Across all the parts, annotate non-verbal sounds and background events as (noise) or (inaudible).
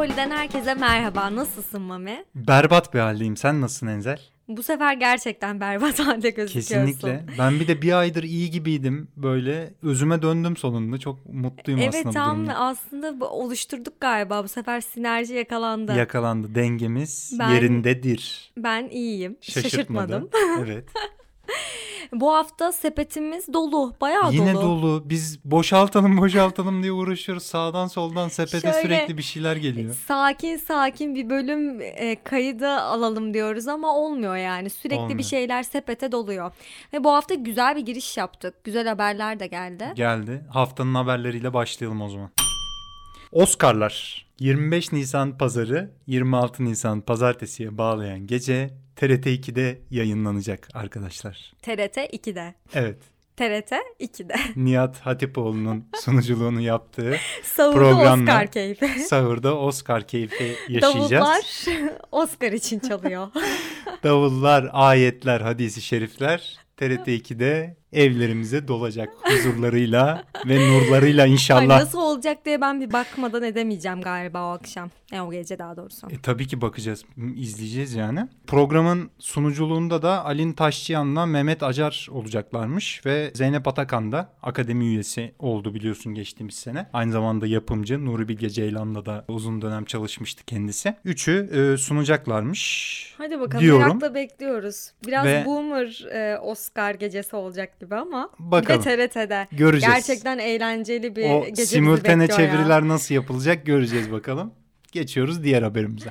Poli'den herkese merhaba. Nasılsın Mami? Berbat bir haldeyim. Sen nasılsın Enzel? Bu sefer gerçekten berbat (laughs) halde gözüküyorsun. Kesinlikle. Ben bir de bir aydır iyi gibiydim. Böyle özüme döndüm sonunda. Çok mutluyum Evet aslında bu tam durumda. aslında oluşturduk galiba. Bu sefer sinerji yakalandı. Yakalandı. Dengemiz Ben- yerindedir. ben iyiyim. Şaşırtmadı. Şaşırtmadım. evet. (laughs) Bu hafta sepetimiz dolu. Bayağı Yine dolu. dolu. Biz boşaltalım boşaltalım diye uğraşıyoruz. Sağdan soldan sepete Şöyle- sürekli bir şeyler geliyor. Sakin sakin bir bölüm e, kaydı alalım diyoruz ama olmuyor yani. Sürekli Olmuyor. bir şeyler sepete doluyor. Ve bu hafta güzel bir giriş yaptık. Güzel haberler de geldi. Geldi. Haftanın haberleriyle başlayalım o zaman. Oscar'lar 25 Nisan pazarı 26 Nisan pazartesiye bağlayan gece TRT 2'de yayınlanacak arkadaşlar. TRT 2'de. Evet. TRT 2'de. (laughs) Nihat Hatipoğlu'nun sunuculuğunu yaptığı Sahurda Programla Oscar keyfi. sahurda Oscar keyfi yaşayacağız. Davullar (laughs) Oscar için çalıyor. (laughs) Davullar, ayetler, hadisi şerifler TRT 2'de evlerimize dolacak huzurlarıyla ve nurlarıyla Ay inşallah. nasıl olacak diye ben bir bakmadan edemeyeceğim galiba o akşam. E, o gece daha doğrusu. E, tabii ki bakacağız, izleyeceğiz yani. Programın sunuculuğunda da Alin Taşçıyan'la Mehmet Acar olacaklarmış ve Zeynep Atakan da akademi üyesi oldu biliyorsun geçtiğimiz sene. Aynı zamanda yapımcı Nuri Bilge Ceylan'la da uzun dönem çalışmıştı kendisi. Üçü e, sunacaklarmış. Hadi bakalım Diyorum. merakla bekliyoruz. Biraz Ve- boomer e, Oscar gecesi olacak gibi ama. Bakalım. Bir de TRT'de. Göreceğiz. Gerçekten eğlenceli bir o gece simultane bekliyor ya. çeviriler nasıl yapılacak göreceğiz bakalım. Geçiyoruz diğer haberimize.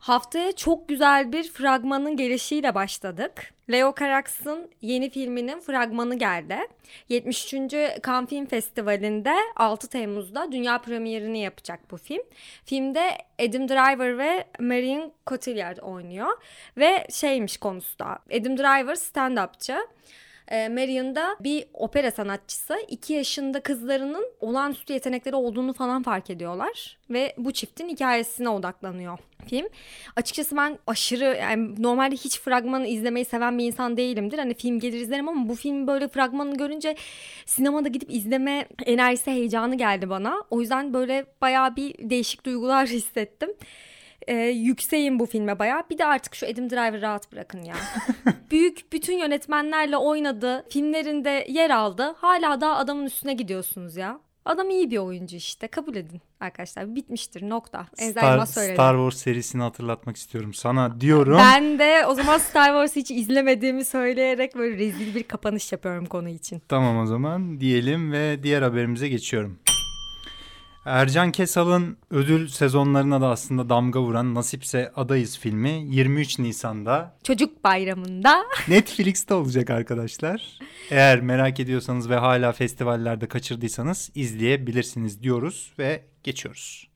Haftaya çok güzel bir fragmanın gelişiyle başladık. Leo Carax'ın yeni filminin fragmanı geldi. 73. Cannes Film Festivali'nde 6 Temmuz'da dünya premierini yapacak bu film. Filmde Adam Driver ve Marion Cotillard oynuyor. Ve şeymiş konusu da Adam Driver stand-upçı. E, Marion da bir opera sanatçısı. 2 yaşında kızlarının olağanüstü yetenekleri olduğunu falan fark ediyorlar. Ve bu çiftin hikayesine odaklanıyor film. Açıkçası ben aşırı yani normalde hiç fragmanı izlemeyi seven bir insan değilimdir. Hani film gelir izlerim ama bu film böyle fragmanını görünce sinemada gidip izleme enerjisi heyecanı geldi bana. O yüzden böyle bayağı bir değişik duygular (laughs) hissettim. Ee, yükseğim bu filme bayağı. Bir de artık şu Adam Driver'ı rahat bırakın ya. (laughs) Büyük bütün yönetmenlerle oynadı. Filmlerinde yer aldı. Hala daha adamın üstüne gidiyorsunuz ya. Adam iyi bir oyuncu işte. Kabul edin arkadaşlar. Bitmiştir nokta. Enzel Star. Star Wars serisini hatırlatmak istiyorum sana diyorum. Ben de o zaman Star Wars hiç izlemediğimi söyleyerek böyle rezil bir kapanış yapıyorum konu için. Tamam o zaman diyelim ve diğer haberimize geçiyorum. Ercan Kesal'ın ödül sezonlarına da aslında damga vuran Nasipse Adayız filmi 23 Nisan'da Çocuk bayramında (laughs) Netflix'te olacak arkadaşlar. Eğer merak ediyorsanız ve hala festivallerde kaçırdıysanız izleyebilirsiniz diyoruz ve geçiyoruz.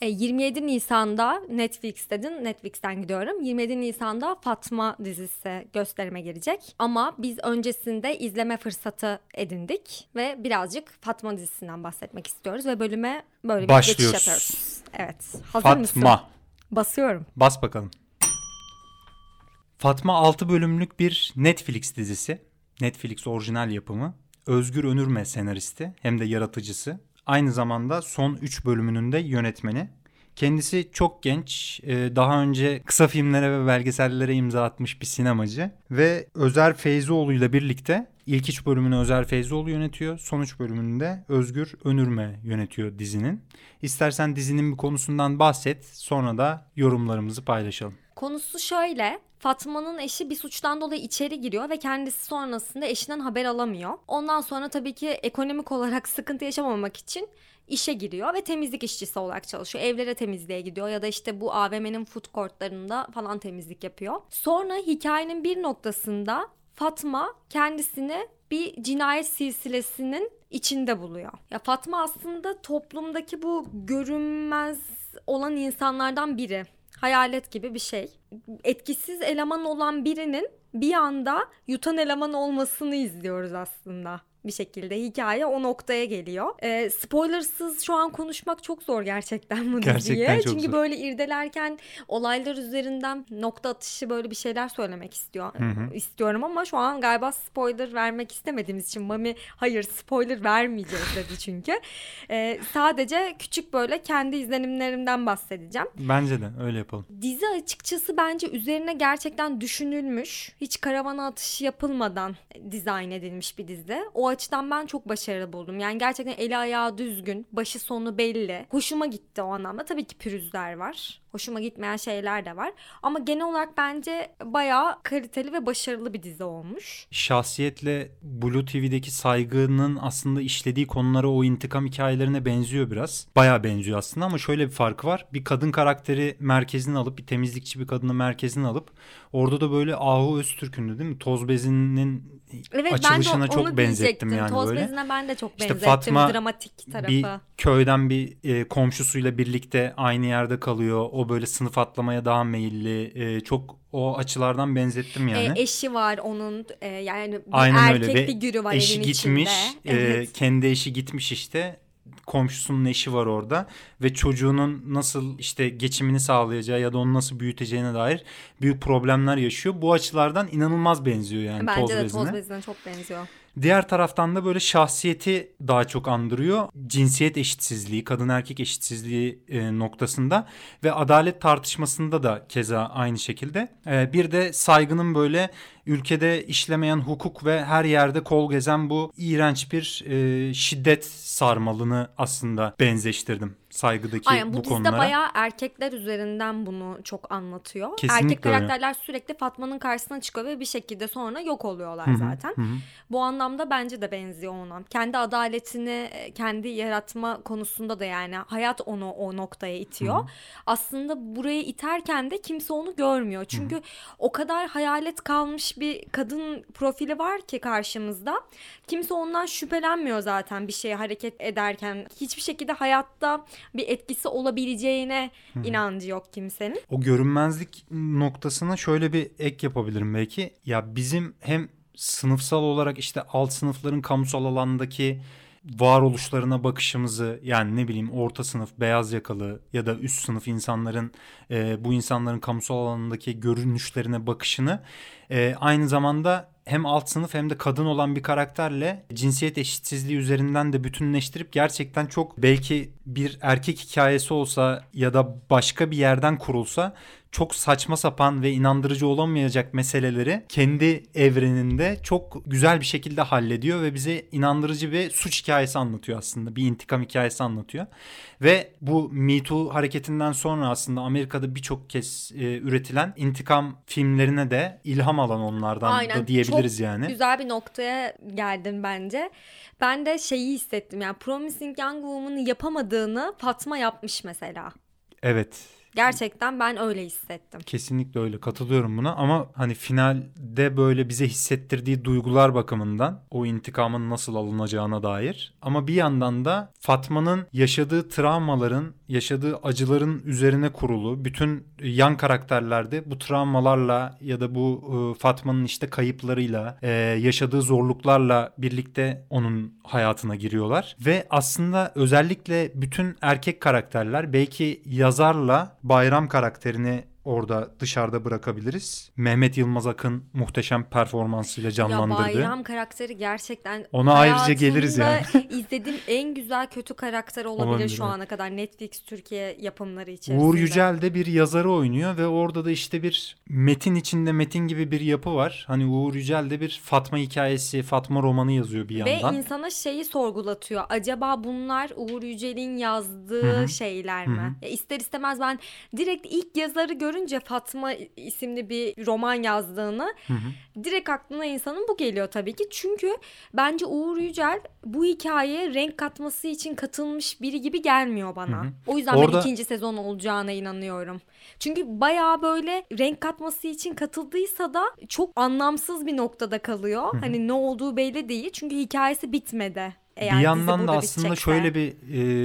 E, 27 Nisan'da Netflix dedin. Netflix'ten gidiyorum. 27 Nisan'da Fatma dizisi gösterime girecek. Ama biz öncesinde izleme fırsatı edindik ve birazcık Fatma dizisinden bahsetmek istiyoruz ve bölüme böyle bir geçiş Başlıyoruz. yapıyoruz. Evet. Hazır mısın? Fatma. Basıyorum. Bas bakalım. Fatma 6 bölümlük bir Netflix dizisi. Netflix orijinal yapımı. Özgür Önürme senaristi hem de yaratıcısı. Aynı zamanda son 3 bölümünün de yönetmeni. Kendisi çok genç, e, daha önce kısa filmlere ve belgesellere imza atmış bir sinemacı. Ve Özer Feyzoğlu ile birlikte ilk 3 bölümünü Özer Feyzoğlu yönetiyor. Son 3 bölümünü de Özgür Önürme yönetiyor dizinin. İstersen dizinin bir konusundan bahset, sonra da yorumlarımızı paylaşalım. Konusu şöyle. Fatma'nın eşi bir suçtan dolayı içeri giriyor ve kendisi sonrasında eşinden haber alamıyor. Ondan sonra tabii ki ekonomik olarak (laughs) sıkıntı yaşamamak için işe giriyor ve temizlik işçisi olarak çalışıyor. Evlere temizliğe gidiyor ya da işte bu AVM'nin food courtlarında falan temizlik yapıyor. Sonra hikayenin bir noktasında Fatma kendisini bir cinayet silsilesinin içinde buluyor. Ya Fatma aslında toplumdaki bu görünmez olan insanlardan biri. Hayalet gibi bir şey. Etkisiz eleman olan birinin bir anda yutan eleman olmasını izliyoruz aslında bir şekilde hikaye o noktaya geliyor. E, spoilersız şu an konuşmak çok zor gerçekten bu Gerçekten diziye. çok Çünkü zor. böyle irdelerken olaylar üzerinden nokta atışı böyle bir şeyler söylemek istiyor hı. istiyorum ama şu an galiba spoiler vermek istemediğimiz için Mami hayır spoiler vermeyeceğiz dedi çünkü. E, sadece küçük böyle kendi izlenimlerimden bahsedeceğim. Bence de öyle yapalım. Dizi açıkçası bence üzerine gerçekten düşünülmüş. Hiç karavana atışı yapılmadan dizayn edilmiş bir dizi. O açıdan ben çok başarılı buldum. Yani gerçekten eli ayağı düzgün, başı sonu belli. Hoşuma gitti o anlamda. Tabii ki pürüzler var. Hoşuma gitmeyen şeyler de var. Ama genel olarak bence bayağı kaliteli ve başarılı bir dizi olmuş. Şahsiyetle Blue TV'deki saygının aslında işlediği konulara o intikam hikayelerine benziyor biraz. Bayağı benziyor aslında ama şöyle bir farkı var. Bir kadın karakteri merkezine alıp bir temizlikçi bir kadını merkezine alıp orada da böyle Ahu Öztürk'ündü değil mi? Toz bezinin Evet açılışına ben de çok onu benzettim yani Toz böyle. bezine ben de çok İşte benzettim. Fatma Dramatik tarafı. bir köyden bir e, komşusuyla birlikte aynı yerde kalıyor. O böyle sınıf atlamaya daha meyilli. E, çok o açılardan benzettim yani. E, eşi var onun e, yani bir Aynen erkek öyle figürü var eşi evin gitmiş. içinde. e, Evet. kendi eşi gitmiş işte. Komşusunun eşi var orada ve çocuğunun nasıl işte geçimini sağlayacağı ya da onu nasıl büyüteceğine dair büyük problemler yaşıyor. Bu açılardan inanılmaz benziyor yani Bence toz de bezine. toz bezine çok benziyor. Diğer taraftan da böyle şahsiyeti daha çok andırıyor. Cinsiyet eşitsizliği, kadın erkek eşitsizliği e, noktasında ve adalet tartışmasında da keza aynı şekilde. E, bir de saygının böyle ülkede işlemeyen hukuk ve her yerde kol gezen bu iğrenç bir e, şiddet sarmalını aslında benzeştirdim saygıdaki Aynen bu, bu dizide konulara. bayağı erkekler üzerinden bunu çok anlatıyor. Kesinlikle Erkek öyle. karakterler sürekli Fatma'nın karşısına çıkıyor ve bir şekilde sonra yok oluyorlar Hı hı, zaten. hı hı. Bu anlamda bence de benziyor ona. Kendi adaletini e, kendi yaratma konusunda da yani hayat onu o noktaya itiyor. Aslında buraya iterken de kimse onu görmüyor. Çünkü o kadar hayalet kalmış bir kadın profili var ki karşımızda. Kimse ondan şüphelenmiyor zaten bir şeye hareket ederken. Hiçbir şekilde hayatta bir etkisi olabileceğine inancı yok kimsenin. O görünmezlik noktasına şöyle bir ek yapabilirim belki. Ya bizim hem sınıfsal olarak işte alt sınıfların kamusal alandaki varoluşlarına bakışımızı yani ne bileyim orta sınıf beyaz yakalı ya da üst sınıf insanların e, bu insanların kamusal alanındaki görünüşlerine bakışını e, aynı zamanda hem alt sınıf hem de kadın olan bir karakterle cinsiyet eşitsizliği üzerinden de bütünleştirip gerçekten çok belki bir erkek hikayesi olsa ya da başka bir yerden kurulsa çok saçma sapan ve inandırıcı olamayacak meseleleri kendi evreninde çok güzel bir şekilde hallediyor ve bize inandırıcı bir suç hikayesi anlatıyor aslında. Bir intikam hikayesi anlatıyor. Ve bu Me Too hareketinden sonra aslında Amerika'da birçok kez e, üretilen intikam filmlerine de ilham alan onlardan da diyebiliriz çok yani. güzel bir noktaya geldin bence. Ben de şeyi hissettim yani Promising Young Woman'ı yapamadığını Fatma yapmış mesela. Evet. Gerçekten ben öyle hissettim. Kesinlikle öyle. Katılıyorum buna ama hani finalde böyle bize hissettirdiği duygular bakımından o intikamın nasıl alınacağına dair. Ama bir yandan da Fatma'nın yaşadığı travmaların, yaşadığı acıların üzerine kurulu bütün yan karakterlerde bu travmalarla ya da bu e, Fatma'nın işte kayıplarıyla, e, yaşadığı zorluklarla birlikte onun hayatına giriyorlar. Ve aslında özellikle bütün erkek karakterler belki yazarla Bayram karakterini orada dışarıda bırakabiliriz. Mehmet Yılmaz Akın muhteşem performansıyla canlandırdı. Ya Bayram karakteri gerçekten Ona ayrıca geliriz hayatımda (laughs) izlediğim en güzel kötü karakter olabilir, Olabilir, şu ana kadar Netflix Türkiye yapımları içerisinde. Uğur Yücel de bir yazarı oynuyor ve orada da işte bir metin içinde metin gibi bir yapı var. Hani Uğur Yücel de bir Fatma hikayesi, Fatma romanı yazıyor bir Ve yandan. insana şeyi sorgulatıyor. Acaba bunlar Uğur Yücel'in yazdığı Hı hı. şeyler mi? hı. Ya ister istemez ben direkt ilk yazarı görünce Fatma isimli bir roman yazdığını Hı hı. direkt aklına insanın bu geliyor tabii ki. Çünkü bence Uğur Yücel bu hikayeye renk katması için katılmış biri gibi gelmiyor bana. Hı hı. O yüzden Orada- ben ikinci sezon olacağına inanıyorum. Çünkü bayağı böyle renk katması için katıldıysa da çok anlamsız bir noktada kalıyor. Hani ne olduğu belli değil. Çünkü hikayesi bitmedi. Eğer bir yandan da aslında bitecekse. şöyle bir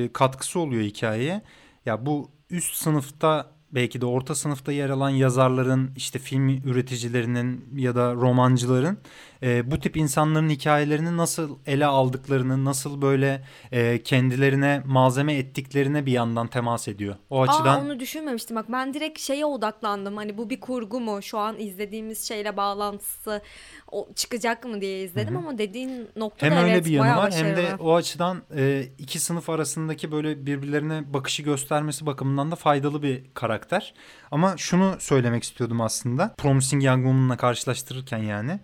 e, katkısı oluyor hikayeye. Ya bu üst sınıfta belki de orta sınıfta yer alan yazarların, işte film üreticilerinin ya da romancıların e, bu tip insanların hikayelerini nasıl ele aldıklarını, nasıl böyle e, kendilerine malzeme ettiklerine bir yandan temas ediyor. O açıdan Aa, onu düşünmemiştim bak ben direkt şeye odaklandım hani bu bir kurgu mu şu an izlediğimiz şeyle bağlantısı o çıkacak mı diye izledim ama dediğin nokta hem öyle evet bir yanı var hem de o açıdan e, iki sınıf arasındaki böyle birbirlerine bakışı göstermesi bakımından da faydalı bir karakter. Ama şunu söylemek istiyordum aslında. Promising Young Woman'la karşılaştırırken yani.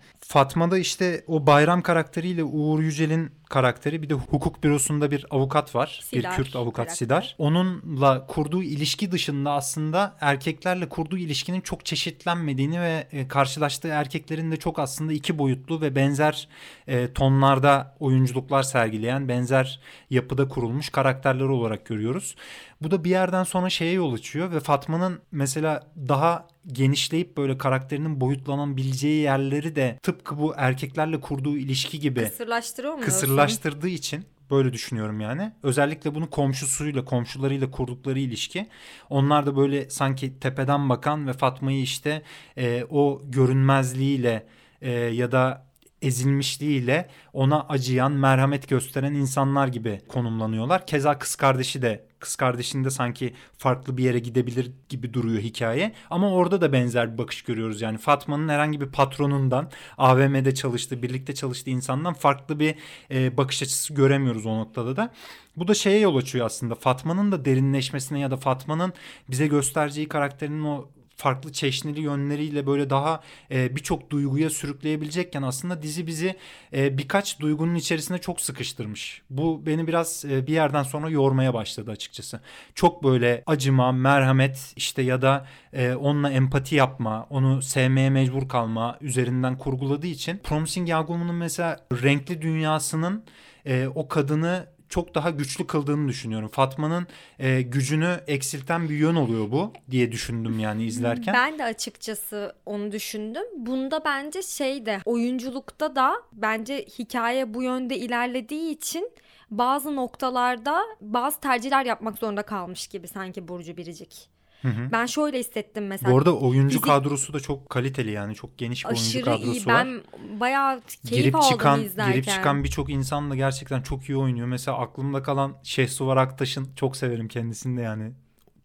Fatma'da işte o Bayram karakteriyle Uğur Yücel'in karakteri bir de hukuk bürosunda bir avukat var. Sidar bir Kürt avukat karakter. Sidar. Onunla kurduğu ilişki dışında aslında erkeklerle kurduğu ilişkinin çok çeşitlenmediğini ve e, karşılaştığı erkeklerin de çok aslında iki boyutlu ve benzer e, tonlarda oyunculuklar sergileyen, benzer yapıda kurulmuş karakterler olarak görüyoruz. Bu da bir yerden sonra şeye yol açıyor ve Fatma'nın mesela daha genişleyip böyle karakterinin boyutlanabileceği yerleri de tıpkı bu erkeklerle kurduğu ilişki gibi Kısırlaştırıyor mu? kısırlaştırdığı için böyle düşünüyorum yani. Özellikle bunu komşusuyla, komşularıyla kurdukları ilişki. Onlar da böyle sanki tepeden bakan ve Fatma'yı işte e, o görünmezliğiyle e, ya da ezilmişliğiyle ona acıyan, merhamet gösteren insanlar gibi konumlanıyorlar. Keza kız kardeşi de kız kardeşinde sanki farklı bir yere gidebilir gibi duruyor hikaye. Ama orada da benzer bir bakış görüyoruz. Yani Fatma'nın herhangi bir patronundan, AVM'de çalıştığı, birlikte çalıştığı insandan farklı bir e, bakış açısı göremiyoruz o noktada da. Bu da şeye yol açıyor aslında. Fatma'nın da derinleşmesine ya da Fatma'nın bize göstereceği karakterinin o farklı çeşnili yönleriyle böyle daha e, birçok duyguya sürükleyebilecekken aslında dizi bizi e, birkaç duygunun içerisine çok sıkıştırmış. Bu beni biraz e, bir yerden sonra yormaya başladı açıkçası. Çok böyle acıma, merhamet işte ya da e, onunla empati yapma, onu sevmeye mecbur kalma üzerinden kurguladığı için Promising Young Woman'ın mesela renkli dünyasının e, o kadını çok daha güçlü kıldığını düşünüyorum. Fatma'nın e, gücünü eksilten bir yön oluyor bu diye düşündüm yani izlerken. Ben de açıkçası onu düşündüm. Bunda bence şey de oyunculukta da bence hikaye bu yönde ilerlediği için bazı noktalarda bazı tercihler yapmak zorunda kalmış gibi sanki Burcu Biricik. Ben şöyle hissettim mesela. Bu arada oyuncu Fizik- kadrosu da çok kaliteli yani çok geniş bir oyuncu aşırı kadrosu iyi. var. Ben bayağı keyif girip aldım çıkan izlerken. girip çıkan birçok insan da gerçekten çok iyi oynuyor. Mesela aklımda kalan Şehsuvar Aktaş'ın çok severim kendisini de yani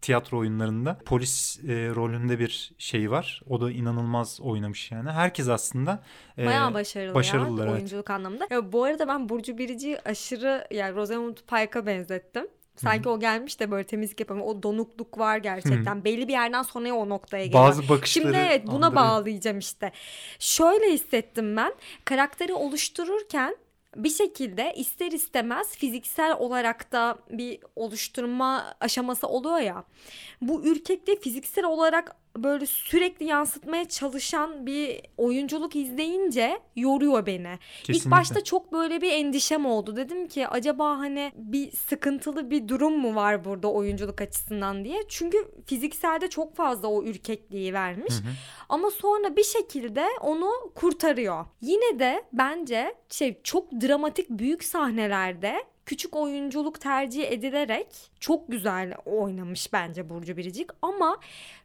tiyatro oyunlarında polis e, rolünde bir şey var. O da inanılmaz oynamış yani. Herkes aslında e, Bayağı başarılı başarılılar, ya evet. oyunculuk anlamında. Ya bu arada ben Burcu Biricik'i aşırı yani Rosamund Pike'a benzettim. Sanki o gelmiş de böyle temizlik yapamıyor. O donukluk var gerçekten. Belli bir yerden sonra o noktaya geliyor. bazı bakışları Şimdi evet buna andırıyor. bağlayacağım işte. Şöyle hissettim ben. Karakteri oluştururken bir şekilde ister istemez fiziksel olarak da bir oluşturma aşaması oluyor ya. Bu ürkekliği fiziksel olarak böyle sürekli yansıtmaya çalışan bir oyunculuk izleyince yoruyor beni. İlk Kesinlikle. başta çok böyle bir endişem oldu. Dedim ki acaba hani bir sıkıntılı bir durum mu var burada oyunculuk açısından diye. Çünkü fizikselde çok fazla o ürkekliği vermiş. Ama sonra bir şekilde onu kurtarıyor. Yine de bence şey çok dramatik büyük sahnelerde küçük oyunculuk tercih edilerek çok güzel oynamış bence Burcu Biricik. Ama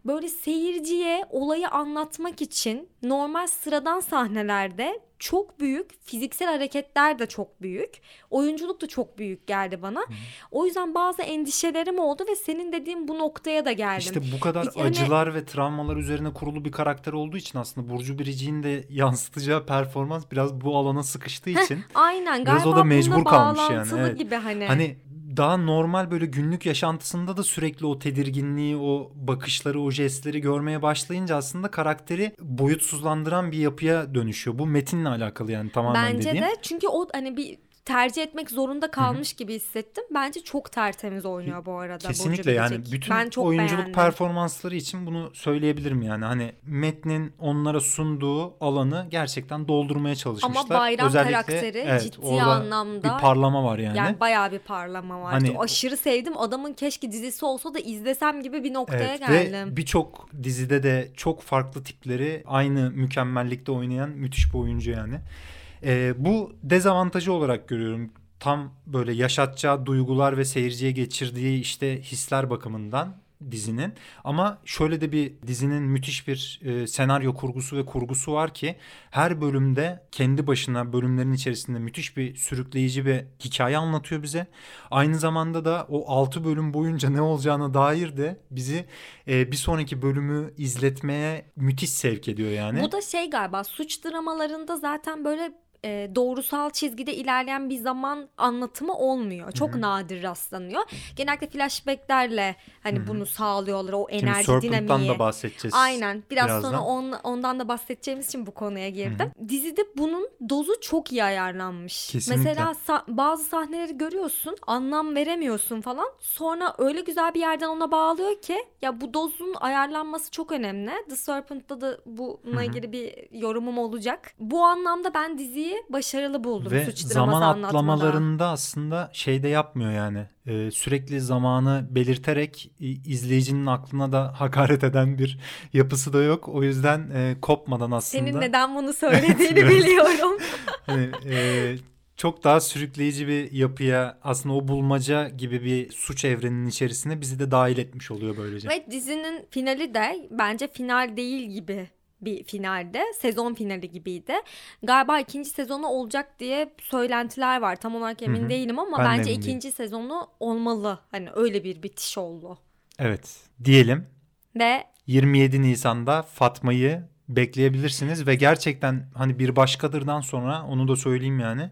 böyle seyirciye olayı anlatmak için normal sıradan sahnelerde çok büyük fiziksel hareketler de çok büyük oyunculuk da çok büyük geldi bana o yüzden bazı endişelerim oldu ve senin dediğin bu noktaya da geldim. İşte bu kadar Yani- acılar ve travmalar üzerine kurulu bir karakter olduğu için aslında Burcu Biricik'in de yansıtacağı performans biraz bu alana sıkıştığı için Aynen Biraz galiba o da mecbur kalmış yani, evet. gibi hani. Hani daha normal böyle günlük yaşantısında da sürekli o tedirginliği, o bakışları, o jestleri görmeye başlayınca aslında karakteri boyutsuzlandıran bir yapıya dönüşüyor. Bu metinle alakalı yani tamamen Bence dediğim. de çünkü o hani bir tercih etmek zorunda kalmış gibi hissettim. Bence çok tertemiz oynuyor bu arada Kesinlikle yani bütün ben çok oyunculuk beğendim. performansları için bunu söyleyebilirim yani. Hani metnin onlara sunduğu alanı gerçekten doldurmaya çalışmışlar. Ama Bayram Özellikle, karakteri evet, ciddi anlamda bir parlama var yani. yani bayağı bir parlama var. Hani- Aşırı sevdim. Adamın keşke dizisi olsa da izlesem gibi bir noktaya Evet, geldim. ve birçok dizide de çok farklı tipleri aynı mükemmellikte oynayan müthiş bir oyuncu yani. Ee, bu dezavantajı olarak görüyorum. Tam böyle yaşatacağı duygular ve seyirciye geçirdiği işte hisler bakımından dizinin. Ama şöyle de bir dizinin müthiş bir e, senaryo kurgusu ve kurgusu var ki her bölümde kendi başına bölümlerin içerisinde müthiş bir sürükleyici bir hikaye anlatıyor bize. Aynı zamanda da o 6 bölüm boyunca ne olacağına dair de bizi e, bir sonraki bölümü izletmeye müthiş sevk ediyor yani. Bu da şey galiba suç dramalarında zaten böyle e, doğrusal çizgide ilerleyen bir zaman anlatımı olmuyor. Çok Hı-hı. nadir rastlanıyor. Genellikle flashbacklerle hani Hı-hı. bunu sağlıyorlar o enerji Şimdi dinamiği. da bahsedeceğiz. Aynen. Biraz birazdan. sonra on, ondan da bahsedeceğimiz için bu konuya girdim. Hı-hı. Dizide bunun dozu çok iyi ayarlanmış. Kesinlikle. Mesela sa- bazı sahneleri görüyorsun, anlam veremiyorsun falan. Sonra öyle güzel bir yerden ona bağlıyor ki ya bu dozun ayarlanması çok önemli. The Serpent'ta da bununla ilgili bir yorumum olacak. Bu anlamda ben diziyi diziyi başarılı buldum Ve suç zaman atlamalarında aslında şey de yapmıyor yani. Ee, sürekli zamanı belirterek izleyicinin aklına da (laughs) hakaret eden bir yapısı da yok. O yüzden e, kopmadan aslında. Senin neden bunu (laughs) söylediğini biliyorum. (laughs) hani, e, çok daha sürükleyici bir yapıya aslında o bulmaca gibi bir suç evreninin içerisine bizi de dahil etmiş oluyor böylece. Ve dizinin finali de bence final değil gibi bir finalde. Sezon finali gibiydi. Galiba ikinci sezonu olacak diye söylentiler var. Tam olarak emin Hı-hı. değilim ama ben bence de ikinci değilim. sezonu olmalı. Hani öyle bir bitiş oldu. Evet. Diyelim. Ve 27 Nisan'da Fatma'yı bekleyebilirsiniz ve gerçekten hani bir başkadırdan sonra onu da söyleyeyim yani.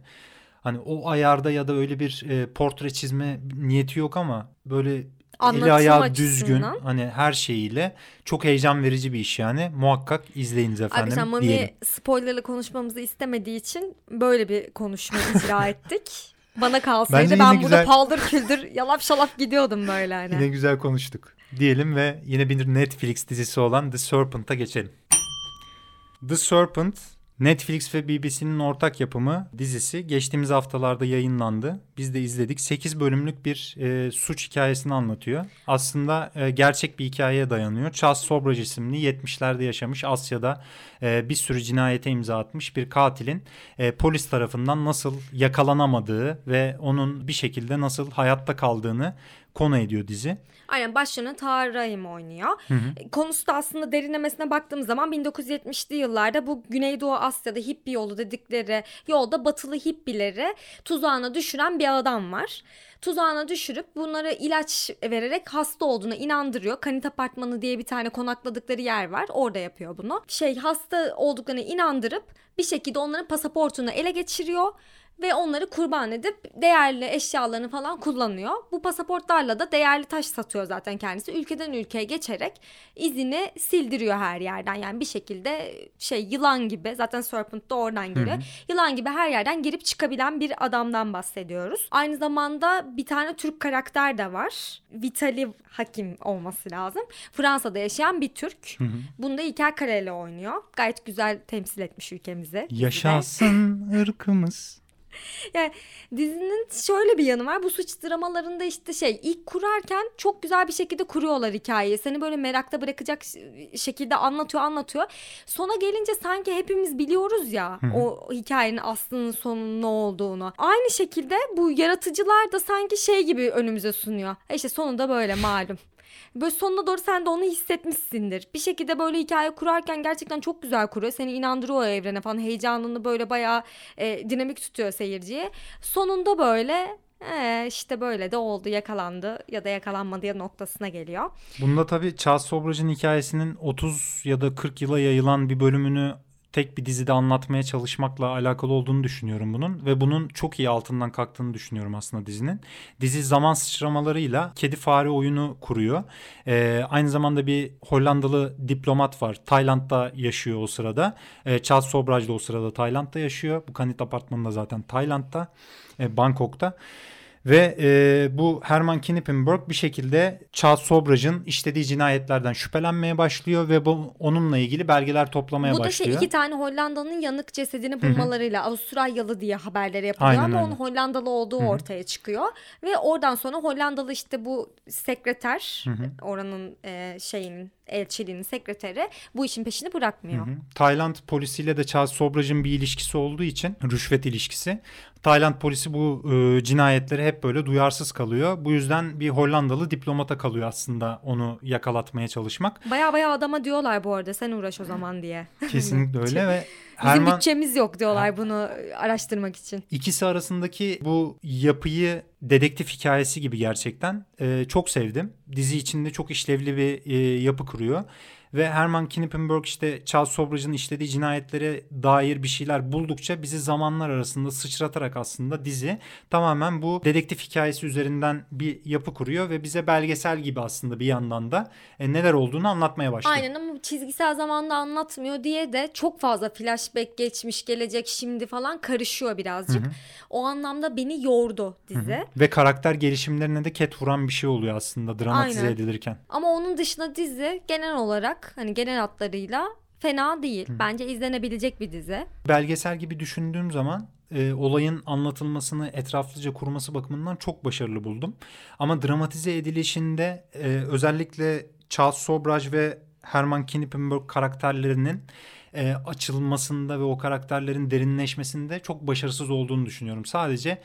Hani o ayarda ya da öyle bir e, portre çizme niyeti yok ama böyle Eli ayağı açısından. düzgün hani her şeyiyle çok heyecan verici bir iş yani. Muhakkak izleyiniz efendim Arkadaşlar Mami diyelim. spoilerlı konuşmamızı istemediği için böyle bir konuşma icra (laughs) ettik. Bana kalsaydı ben güzel... burada paldır küldür yalap şalap gidiyordum böyle hani. Yine güzel konuştuk diyelim ve yine bir Netflix dizisi olan The Serpent'a geçelim. The Serpent Netflix ve BBC'nin ortak yapımı dizisi geçtiğimiz haftalarda yayınlandı. Biz de izledik. 8 bölümlük bir e, suç hikayesini anlatıyor. Aslında e, gerçek bir hikayeye dayanıyor. Charles Sobrage isimli 70'lerde yaşamış Asya'da e, bir sürü cinayete imza atmış bir katilin e, polis tarafından nasıl yakalanamadığı ve onun bir şekilde nasıl hayatta kaldığını konu ediyor dizi. Aynen Tahar Rahim oynuyor. Hı hı. Konusu da aslında derinlemesine baktığımız zaman 1970'li yıllarda bu Güneydoğu Asya'da hippi yolu dedikleri yolda batılı hippileri tuzağına düşüren bir adam var tuzağına düşürüp bunlara ilaç vererek hasta olduğuna inandırıyor. Kanit Apartmanı diye bir tane konakladıkları yer var. Orada yapıyor bunu. Şey hasta olduklarını inandırıp bir şekilde onların pasaportunu ele geçiriyor ve onları kurban edip değerli eşyalarını falan kullanıyor. Bu pasaportlarla da değerli taş satıyor zaten kendisi. Ülkeden ülkeye geçerek izini sildiriyor her yerden. Yani bir şekilde şey yılan gibi zaten Serpent de oradan geliyor. Hı hı. Yılan gibi her yerden girip çıkabilen bir adamdan bahsediyoruz. Aynı zamanda bir tane Türk karakter de var. Vitali Hakim olması lazım. Fransa'da yaşayan bir Türk. Hı hı. Bunda İlker Kareli oynuyor. Gayet güzel temsil etmiş ülkemizi. Yaşasın ırkımız. (laughs) yani dizinin şöyle bir yanı var. Bu suç dramalarında işte şey ilk kurarken çok güzel bir şekilde kuruyorlar hikayeyi. Seni böyle merakta bırakacak şekilde anlatıyor anlatıyor. Sona gelince sanki hepimiz biliyoruz ya Hı-hı. o hikayenin aslının sonunun ne olduğunu. Aynı şekilde bu yaratıcılar da sanki şey gibi önümüze sunuyor. E işte sonunda böyle malum. Böyle sonuna doğru sen de onu hissetmişsindir. Bir şekilde böyle hikaye kurarken gerçekten çok güzel kuruyor. Seni inandırıyor o evrene falan. Heyecanını böyle bayağı e, dinamik tutuyor seyirciye. Sonunda böyle ee, işte böyle de oldu yakalandı ya da yakalanmadı ya noktasına geliyor. Bunda tabii Charles Sobrage'ın hikayesinin 30 ya da 40 yıla yayılan bir bölümünü tek bir dizide anlatmaya çalışmakla alakalı olduğunu düşünüyorum bunun ve bunun çok iyi altından kalktığını düşünüyorum aslında dizinin. Dizi zaman sıçramalarıyla kedi fare oyunu kuruyor. Ee, aynı zamanda bir Hollandalı diplomat var. Tayland'da yaşıyor o sırada. Ee, Charles Sobraj da o sırada Tayland'da yaşıyor. Bu kanit apartmanında zaten Tayland'da, e, Bangkok'ta. Ve e, bu Herman Knippenberg bir şekilde Charles Sobrage'ın işlediği cinayetlerden şüphelenmeye başlıyor ve bu onunla ilgili belgeler toplamaya başlıyor. Bu da şey iki tane Hollandalı'nın yanık cesedini bulmalarıyla Avustralyalı diye haberleri yapılıyor Aynen ama öyle. onun Hollandalı olduğu Hı-hı. ortaya çıkıyor. Ve oradan sonra Hollandalı işte bu sekreter Hı-hı. oranın e, şeyin elçiliğinin sekreteri bu işin peşini bırakmıyor. Hı hı. Tayland polisiyle de Charles Sobraj'ın bir ilişkisi olduğu için rüşvet ilişkisi. Tayland polisi bu e, cinayetleri hep böyle duyarsız kalıyor. Bu yüzden bir Hollandalı diplomata kalıyor aslında onu yakalatmaya çalışmak. Baya baya adama diyorlar bu arada sen uğraş o zaman diye. Kesinlikle (laughs) öyle ve Bizim Herman, bütçemiz yok diyorlar bunu araştırmak için. İkisi arasındaki bu yapıyı dedektif hikayesi gibi gerçekten e, çok sevdim. Dizi içinde çok işlevli bir e, yapı kuruyor. Ve Herman Knippenberg işte Charles Sobrage'ın işlediği cinayetlere dair bir şeyler buldukça bizi zamanlar arasında sıçratarak aslında dizi tamamen bu dedektif hikayesi üzerinden bir yapı kuruyor ve bize belgesel gibi aslında bir yandan da e, neler olduğunu anlatmaya başlıyor. Aynen ama çizgisel zamanda anlatmıyor diye de çok fazla flashback geçmiş gelecek şimdi falan karışıyor birazcık. Hı hı. O anlamda beni yordu dizi. Hı hı. Ve karakter gelişimlerine de ket vuran bir şey oluyor aslında dramatize Aynen. edilirken. Ama onun dışında dizi genel olarak hani genel hatlarıyla fena değil. Hı. Bence izlenebilecek bir dizi. Belgesel gibi düşündüğüm zaman e, olayın anlatılmasını etraflıca kurması bakımından çok başarılı buldum. Ama dramatize edilişinde e, özellikle Charles Sobraj ve Herman Knippenberg karakterlerinin e, açılmasında ve o karakterlerin derinleşmesinde çok başarısız olduğunu düşünüyorum. Sadece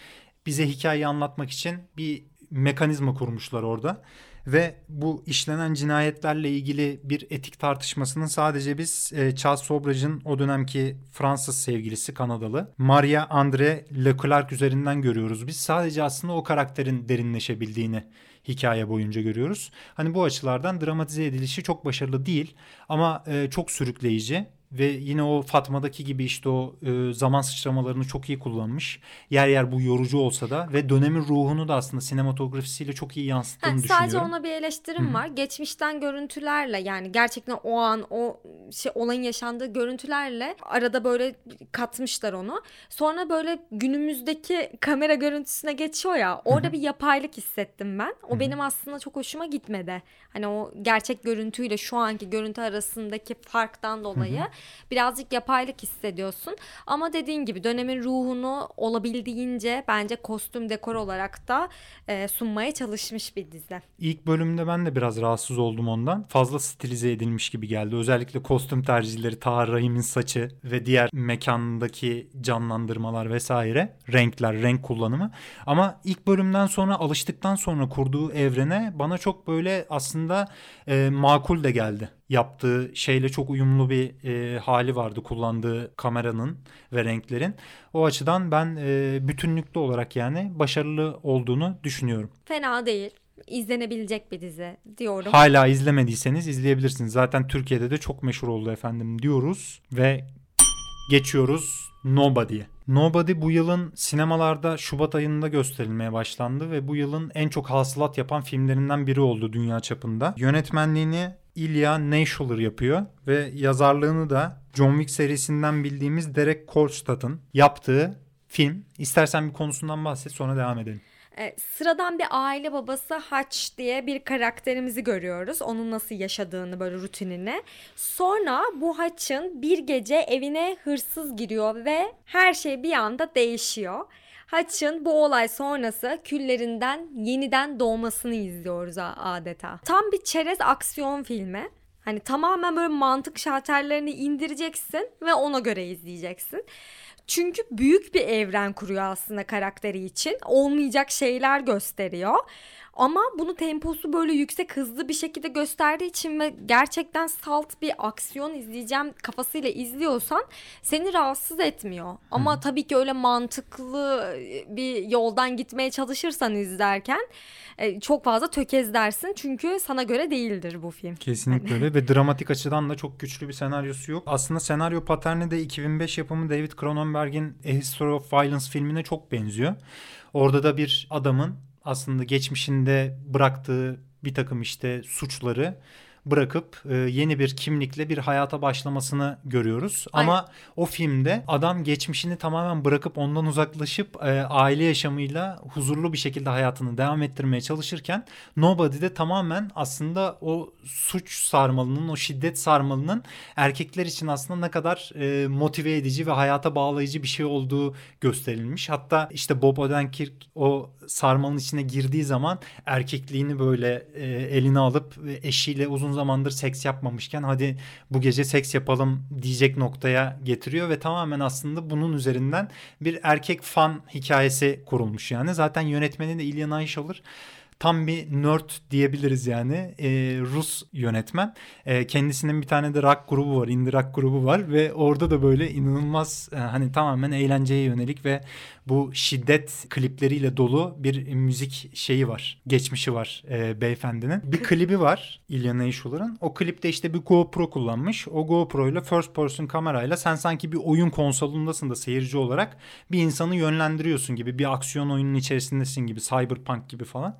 bize hikayeyi anlatmak için bir mekanizma kurmuşlar orada ve bu işlenen cinayetlerle ilgili bir etik tartışmasının sadece biz e, Charles Sobrage'ın o dönemki Fransız sevgilisi Kanadalı Maria Andre Leclerc üzerinden görüyoruz. Biz sadece aslında o karakterin derinleşebildiğini hikaye boyunca görüyoruz. Hani bu açılardan dramatize edilişi çok başarılı değil ama e, çok sürükleyici ve yine o Fatma'daki gibi işte o e, zaman sıçramalarını çok iyi kullanmış. Yer yer bu yorucu olsa da ve dönemin ruhunu da aslında sinematografisiyle çok iyi yansıttığını ha, düşünüyorum. Sadece ona bir eleştirim Hı-hı. var. Geçmişten görüntülerle yani gerçekten o an o şey olayın yaşandığı görüntülerle arada böyle katmışlar onu. Sonra böyle günümüzdeki kamera görüntüsüne geçiyor ya. Orada Hı-hı. bir yapaylık hissettim ben. O Hı-hı. benim aslında çok hoşuma gitmedi. Hani o gerçek görüntüyle şu anki görüntü arasındaki farktan dolayı Hı-hı. Birazcık yapaylık hissediyorsun. Ama dediğin gibi dönemin ruhunu olabildiğince bence kostüm dekor olarak da e, sunmaya çalışmış bir dizi. İlk bölümde ben de biraz rahatsız oldum ondan. Fazla stilize edilmiş gibi geldi. Özellikle kostüm tercihleri, Tahar Rahim'in saçı ve diğer mekandaki canlandırmalar vesaire. Renkler, renk kullanımı. Ama ilk bölümden sonra alıştıktan sonra kurduğu evrene bana çok böyle aslında e, makul de geldi. Yaptığı şeyle çok uyumlu bir e, hali vardı kullandığı kameranın ve renklerin. O açıdan ben e, bütünlüklü olarak yani başarılı olduğunu düşünüyorum. Fena değil izlenebilecek bir dizi diyorum. Hala izlemediyseniz izleyebilirsiniz. Zaten Türkiye'de de çok meşhur oldu efendim diyoruz ve geçiyoruz Nobody'ye. Nobody bu yılın sinemalarda Şubat ayında gösterilmeye başlandı ve bu yılın en çok hasılat yapan filmlerinden biri oldu dünya çapında. Yönetmenliğini Ilya Neyshuller yapıyor ve yazarlığını da John Wick serisinden bildiğimiz Derek Kolstad'ın yaptığı film. İstersen bir konusundan bahset sonra devam edelim. E, sıradan bir aile babası Haç diye bir karakterimizi görüyoruz. Onun nasıl yaşadığını böyle rutinini. Sonra bu Haç'ın bir gece evine hırsız giriyor ve her şey bir anda değişiyor. Haç'ın bu olay sonrası küllerinden yeniden doğmasını izliyoruz adeta. Tam bir çerez aksiyon filmi. Hani tamamen böyle mantık şalterlerini indireceksin ve ona göre izleyeceksin. Çünkü büyük bir evren kuruyor aslında karakteri için. Olmayacak şeyler gösteriyor. Ama bunu temposu böyle yüksek hızlı bir şekilde gösterdiği için ve gerçekten salt bir aksiyon izleyeceğim kafasıyla izliyorsan seni rahatsız etmiyor. Ama tabii ki öyle mantıklı bir yoldan gitmeye çalışırsan izlerken e, çok fazla tökezlersin çünkü sana göre değildir bu film. Kesinlikle hani öyle ve dramatik açıdan da çok güçlü bir senaryosu yok. Aslında senaryo paterni de 2005 yapımı David Cronenberg'in A History of Violence filmine çok benziyor. Orada da bir adamın aslında geçmişinde bıraktığı bir takım işte suçları bırakıp e, yeni bir kimlikle bir hayata başlamasını görüyoruz. Aynen. Ama o filmde adam geçmişini tamamen bırakıp ondan uzaklaşıp e, aile yaşamıyla huzurlu bir şekilde hayatını devam ettirmeye çalışırken Nobody'de tamamen aslında o suç sarmalının, o şiddet sarmalının erkekler için aslında ne kadar e, motive edici ve hayata bağlayıcı bir şey olduğu gösterilmiş. Hatta işte Bob Odenkirk o sarmalın içine girdiği zaman erkekliğini böyle e, eline alıp eşiyle uzun uzun zamandır seks yapmamışken hadi bu gece seks yapalım diyecek noktaya getiriyor ve tamamen aslında bunun üzerinden bir erkek fan hikayesi kurulmuş yani. Zaten yönetmeni de Ilya Naisholler tam bir nerd diyebiliriz yani. E, Rus yönetmen. E, kendisinin bir tane de rock grubu var. Indie rock grubu var ve orada da böyle inanılmaz e, hani tamamen eğlenceye yönelik ve bu şiddet klipleriyle dolu bir müzik şeyi var. Geçmişi var e, beyefendinin. Bir klibi var Ilya Naisholer'ın. O klipte işte bir GoPro kullanmış. O GoPro ile first person kamerayla sen sanki bir oyun konsolundasın da seyirci olarak bir insanı yönlendiriyorsun gibi. Bir aksiyon oyunun içerisindesin gibi. Cyberpunk gibi falan.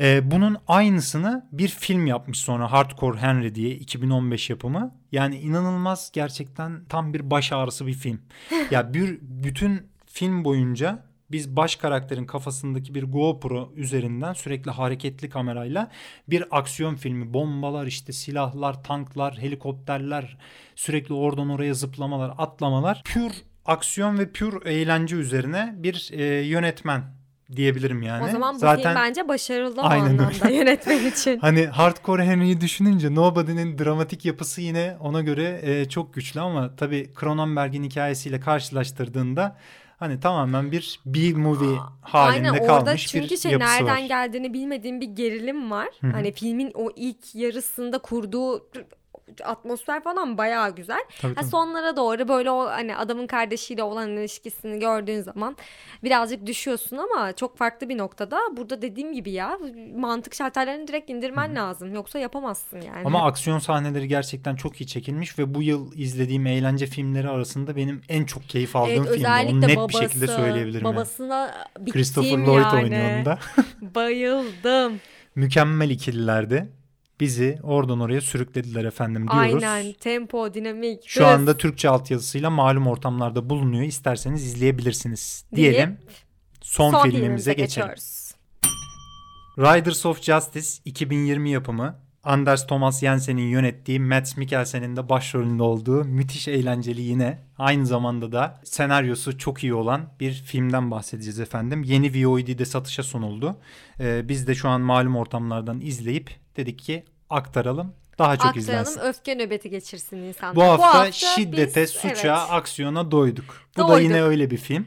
Ee, bunun aynısını bir film yapmış sonra Hardcore Henry diye 2015 yapımı. Yani inanılmaz gerçekten tam bir baş ağrısı bir film. (laughs) ya bir bütün film boyunca biz baş karakterin kafasındaki bir GoPro üzerinden sürekli hareketli kamerayla bir aksiyon filmi, bombalar işte silahlar, tanklar, helikopterler, sürekli oradan oraya zıplamalar, atlamalar, pür aksiyon ve pür eğlence üzerine bir e, yönetmen diyebilirim yani. O zaman bu Zaten film bence başarılı o Aynen öyle. anlamda (laughs) yönetmen için. Hani Hardcore Henry'yi düşününce Nobody'nin dramatik yapısı yine ona göre e, çok güçlü ama tabii Cronenberg'in hikayesiyle karşılaştırdığında hani tamamen bir B-movie halinde Aynen kalmış orada çünkü bir şey nereden var. geldiğini bilmediğim bir gerilim var. Hı hı. Hani filmin o ilk yarısında kurduğu atmosfer falan bayağı güzel. Tabii, Ha, tabii. sonlara doğru böyle o hani adamın kardeşiyle olan ilişkisini gördüğün zaman birazcık düşüyorsun ama çok farklı bir noktada. Burada dediğim gibi ya mantık şartlarını direkt indirmen lazım. Yoksa yapamazsın yani. Ama aksiyon sahneleri gerçekten çok iyi çekilmiş ve bu yıl izlediğim eğlence filmleri arasında benim en çok keyif aldığım evet, filmdi. Onu net babası, bir şekilde söyleyebilirim. yani. Babasına bittim Christopher Lloyd yani. oynuyor onda. (laughs) Bayıldım. Mükemmel ikililerdi. Bizi oradan oraya sürüklediler efendim diyoruz. Aynen tempo, dinamik. Şu hız anda Türkçe altyazısıyla malum ortamlarda bulunuyor. İsterseniz izleyebilirsiniz deyip diyelim. Son, son filmimize geçelim. geçiyoruz. Riders of Justice 2020 yapımı. Anders Thomas Jensen'in yönettiği Mads Mikkelsen'in de başrolünde olduğu müthiş eğlenceli yine aynı zamanda da senaryosu çok iyi olan bir filmden bahsedeceğiz efendim. Yeni VOD'de satışa sunuldu. Ee, biz de şu an malum ortamlardan izleyip dedik ki aktaralım. Daha çok izlensin. Aktaralım öfke nöbeti geçirsin insanlar. Bu hafta, biz- şiddete, suça, evet. aksiyona doyduk. Bu da Doyduk. yine öyle bir film.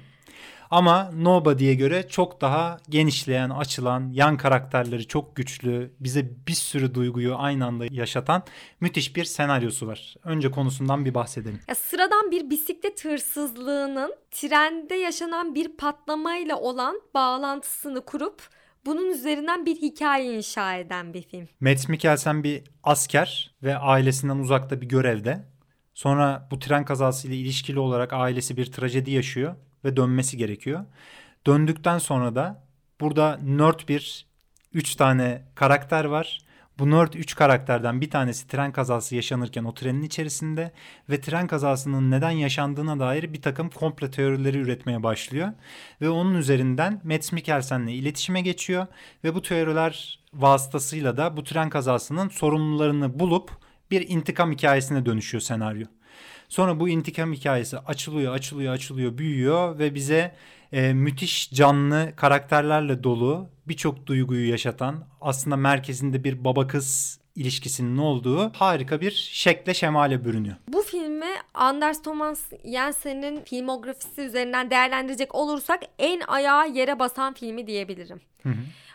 Ama Nobody'ye göre çok daha genişleyen, açılan, yan karakterleri çok güçlü, bize bir sürü duyguyu aynı anda yaşatan müthiş bir senaryosu var. Önce konusundan bir bahsedelim. Ya sıradan bir bisiklet hırsızlığının trende yaşanan bir patlamayla olan bağlantısını kurup bunun üzerinden bir hikaye inşa eden bir film. Mads Mikkelsen bir asker ve ailesinden uzakta bir görevde. Sonra bu tren kazasıyla ilişkili olarak ailesi bir trajedi yaşıyor ve dönmesi gerekiyor. Döndükten sonra da burada nerd bir 3 tane karakter var. Bu nerd 3 karakterden bir tanesi tren kazası yaşanırken o trenin içerisinde ve tren kazasının neden yaşandığına dair bir takım komple teorileri üretmeye başlıyor. Ve onun üzerinden Mads Mikkelsen'le iletişime geçiyor ve bu teoriler vasıtasıyla da bu tren kazasının sorumlularını bulup bir intikam hikayesine dönüşüyor senaryo. Sonra bu intikam hikayesi açılıyor, açılıyor, açılıyor, büyüyor ve bize e, müthiş canlı karakterlerle dolu birçok duyguyu yaşatan aslında merkezinde bir baba kız ilişkisinin olduğu harika bir şekle şemale bürünüyor. Bu filmi Anders Thomas Jensen'in filmografisi üzerinden değerlendirecek olursak en ayağa yere basan filmi diyebilirim.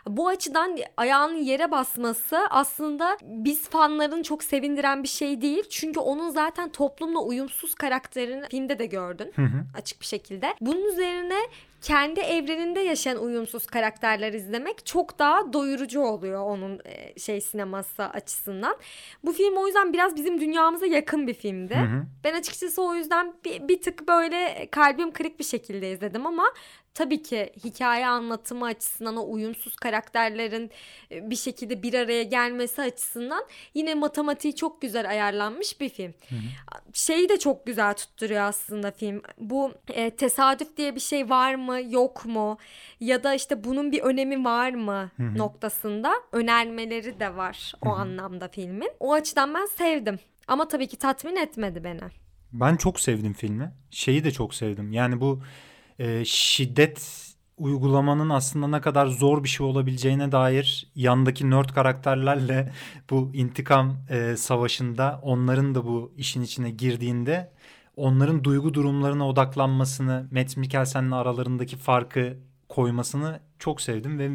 Bu açıdan ayağının yere basması aslında biz fanların çok sevindiren bir şey değil. Çünkü onun zaten toplumla uyumsuz karakterini filmde de gördün açık bir şekilde. Bunun üzerine kendi evreninde yaşayan uyumsuz karakterler izlemek çok daha doyurucu oluyor onun e, şey sineması açısından. Bu film o yüzden biraz bizim dünyamıza yakın bir filmdi. Hı hı. Ben açıkçası o yüzden bir, bir tık böyle kalbim kırık bir şekilde izledim ama tabii ki hikaye anlatımı açısından o uyumsuz karakterlerin e, bir şekilde bir araya gelmesi açısından yine matematiği çok güzel ayarlanmış bir film. Şeyi de çok güzel tutturuyor aslında film. Bu e, tesadüf diye bir şey var mı yok mu ya da işte bunun bir önemi var mı noktasında önermeleri de var o anlamda filmin. O açıdan ben sevdim. Ama tabii ki tatmin etmedi beni. Ben çok sevdim filmi. Şeyi de çok sevdim. Yani bu e, şiddet uygulamanın aslında ne kadar zor bir şey olabileceğine dair yandaki nerd karakterlerle bu intikam e, savaşında onların da bu işin içine girdiğinde onların duygu durumlarına odaklanmasını, Matt Mikkelsen'le aralarındaki farkı koymasını çok sevdim ve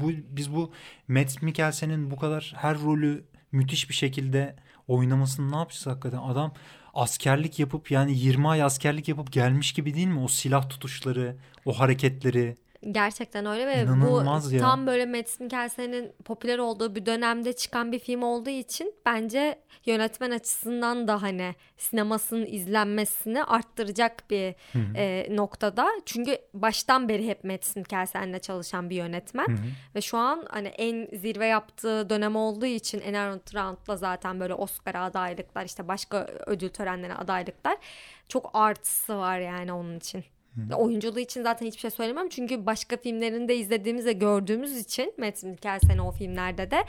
bu biz bu Matt Mikkelsen'in bu kadar her rolü müthiş bir şekilde oynamasını ne yapacağız hakikaten? Adam askerlik yapıp yani 20 ay askerlik yapıp gelmiş gibi değil mi? O silah tutuşları, o hareketleri. Gerçekten öyle ve İnanılmaz bu ya. tam böyle Mads Mikkelsen'in popüler olduğu bir dönemde çıkan bir film olduğu için bence yönetmen açısından da hani sinemasının izlenmesini arttıracak bir e, noktada. Çünkü baştan beri hep Mads Mikkelsen'le çalışan bir yönetmen ve şu an hani en zirve yaptığı dönem olduğu için Enel Round'la zaten böyle Oscar adaylıklar işte başka ödül törenlerine adaylıklar çok artısı var yani onun için. Oyunculuğu için zaten hiçbir şey söylemem. Çünkü başka filmlerinde izlediğimiz ve gördüğümüz için Matt Mikkelsen o filmlerde de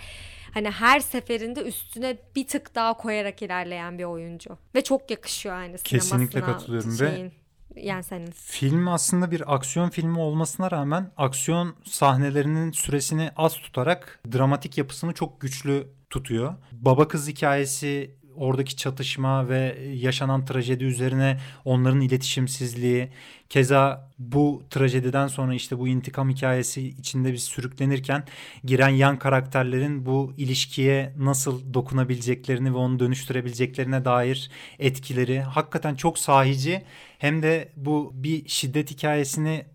hani her seferinde üstüne bir tık daha koyarak ilerleyen bir oyuncu. Ve çok yakışıyor yani sinemasına. Kesinlikle katılıyorum ve şeyin, yani senin. Film aslında bir aksiyon filmi olmasına rağmen aksiyon sahnelerinin süresini az tutarak dramatik yapısını çok güçlü tutuyor. Baba kız hikayesi oradaki çatışma ve yaşanan trajedi üzerine onların iletişimsizliği keza bu trajediden sonra işte bu intikam hikayesi içinde biz sürüklenirken giren yan karakterlerin bu ilişkiye nasıl dokunabileceklerini ve onu dönüştürebileceklerine dair etkileri hakikaten çok sahici hem de bu bir şiddet hikayesini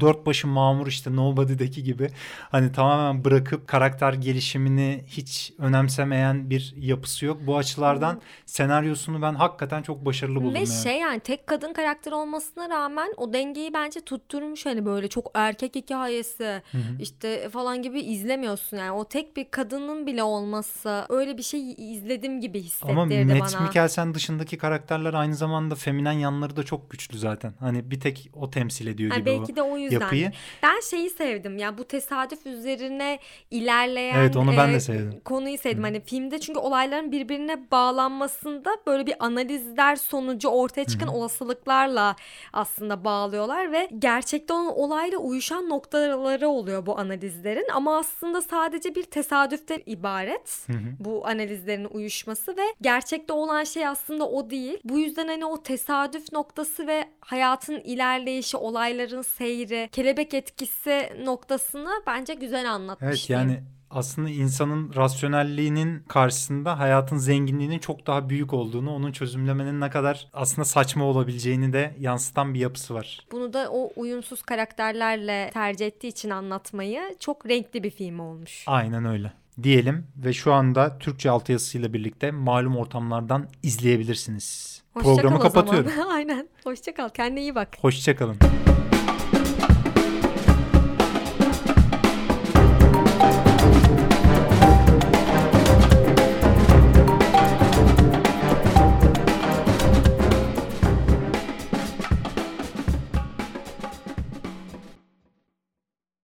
dört başı mamur işte Nobody'deki gibi hani tamamen bırakıp karakter gelişimini hiç önemsemeyen bir yapısı yok. Bu açılardan senaryosunu ben hakikaten çok başarılı buldum. Ve yani. şey yani tek kadın karakter olmasına rağmen o dengeyi bence tutturmuş hani böyle çok erkek hikayesi işte falan gibi izlemiyorsun yani o tek bir kadının bile olması öyle bir şey izledim gibi Ama hissettirdi Matt bana. Mikkelsen dışındaki karakterler aynı zamanda feminen yanları da çok güçlü zaten. Hani bir tek o temsil ediyor Yani gibi belki o de o yüzden. yapıyı. Ben şeyi sevdim ya bu tesadüf üzerine ilerleyen Evet, onu ben de e, sevdim. konuyu sevdim. Hani filmde çünkü olayların birbirine bağlanmasında böyle bir analizler sonucu ortaya çıkan olasılıklarla aslında bağlıyorlar ve gerçekten olan olayla uyuşan noktaları oluyor bu analizlerin ama aslında sadece bir tesadüften ibaret bu analizlerin uyuşması ve gerçekte olan şey aslında o değil. Bu yüzden hani o tesadüf noktası ve hayatın ilerleyişi, olayların seyri, kelebek etkisi noktasını bence güzel anlatmış. Evet yani aslında insanın rasyonelliğinin karşısında hayatın zenginliğinin çok daha büyük olduğunu, onun çözümlemenin ne kadar aslında saçma olabileceğini de yansıtan bir yapısı var. Bunu da o uyumsuz karakterlerle tercih ettiği için anlatmayı çok renkli bir film olmuş. Aynen öyle. Diyelim ve şu anda Türkçe altyazısıyla birlikte malum ortamlardan izleyebilirsiniz. Hoşça Programı kapatıyorum. (laughs) Aynen. Hoşça kal. Kendine iyi bak. Hoşçakalın.